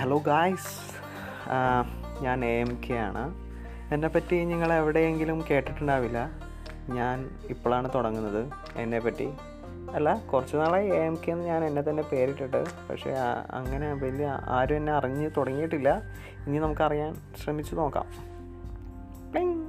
Hello guys ഞാൻ A M K ആണ്. എന്നെപ്പറ്റി നിങ്ങൾ എവിടെയെങ്കിലും കേട്ടിട്ടുണ്ടാവില്ല? ഞാൻ ഇപ്പോഴാണ് തുടങ്ങുന്നത് എന്നെപ്പറ്റി. അല്ല കുറച്ച് നാളായി എ എം കെ എന്ന് ഞാൻ എന്നെ തന്നെ പേരിട്ടിട്ട്. പക്ഷേ അങ്ങനെ വലിയ ആരും എന്നെ അറിഞ്ഞ് തുടങ്ങിയിട്ടില്ല. ഇനി നമുക്കറിയാൻ ശ്രമിച്ചു നോക്കാം. പ്ലിങ്.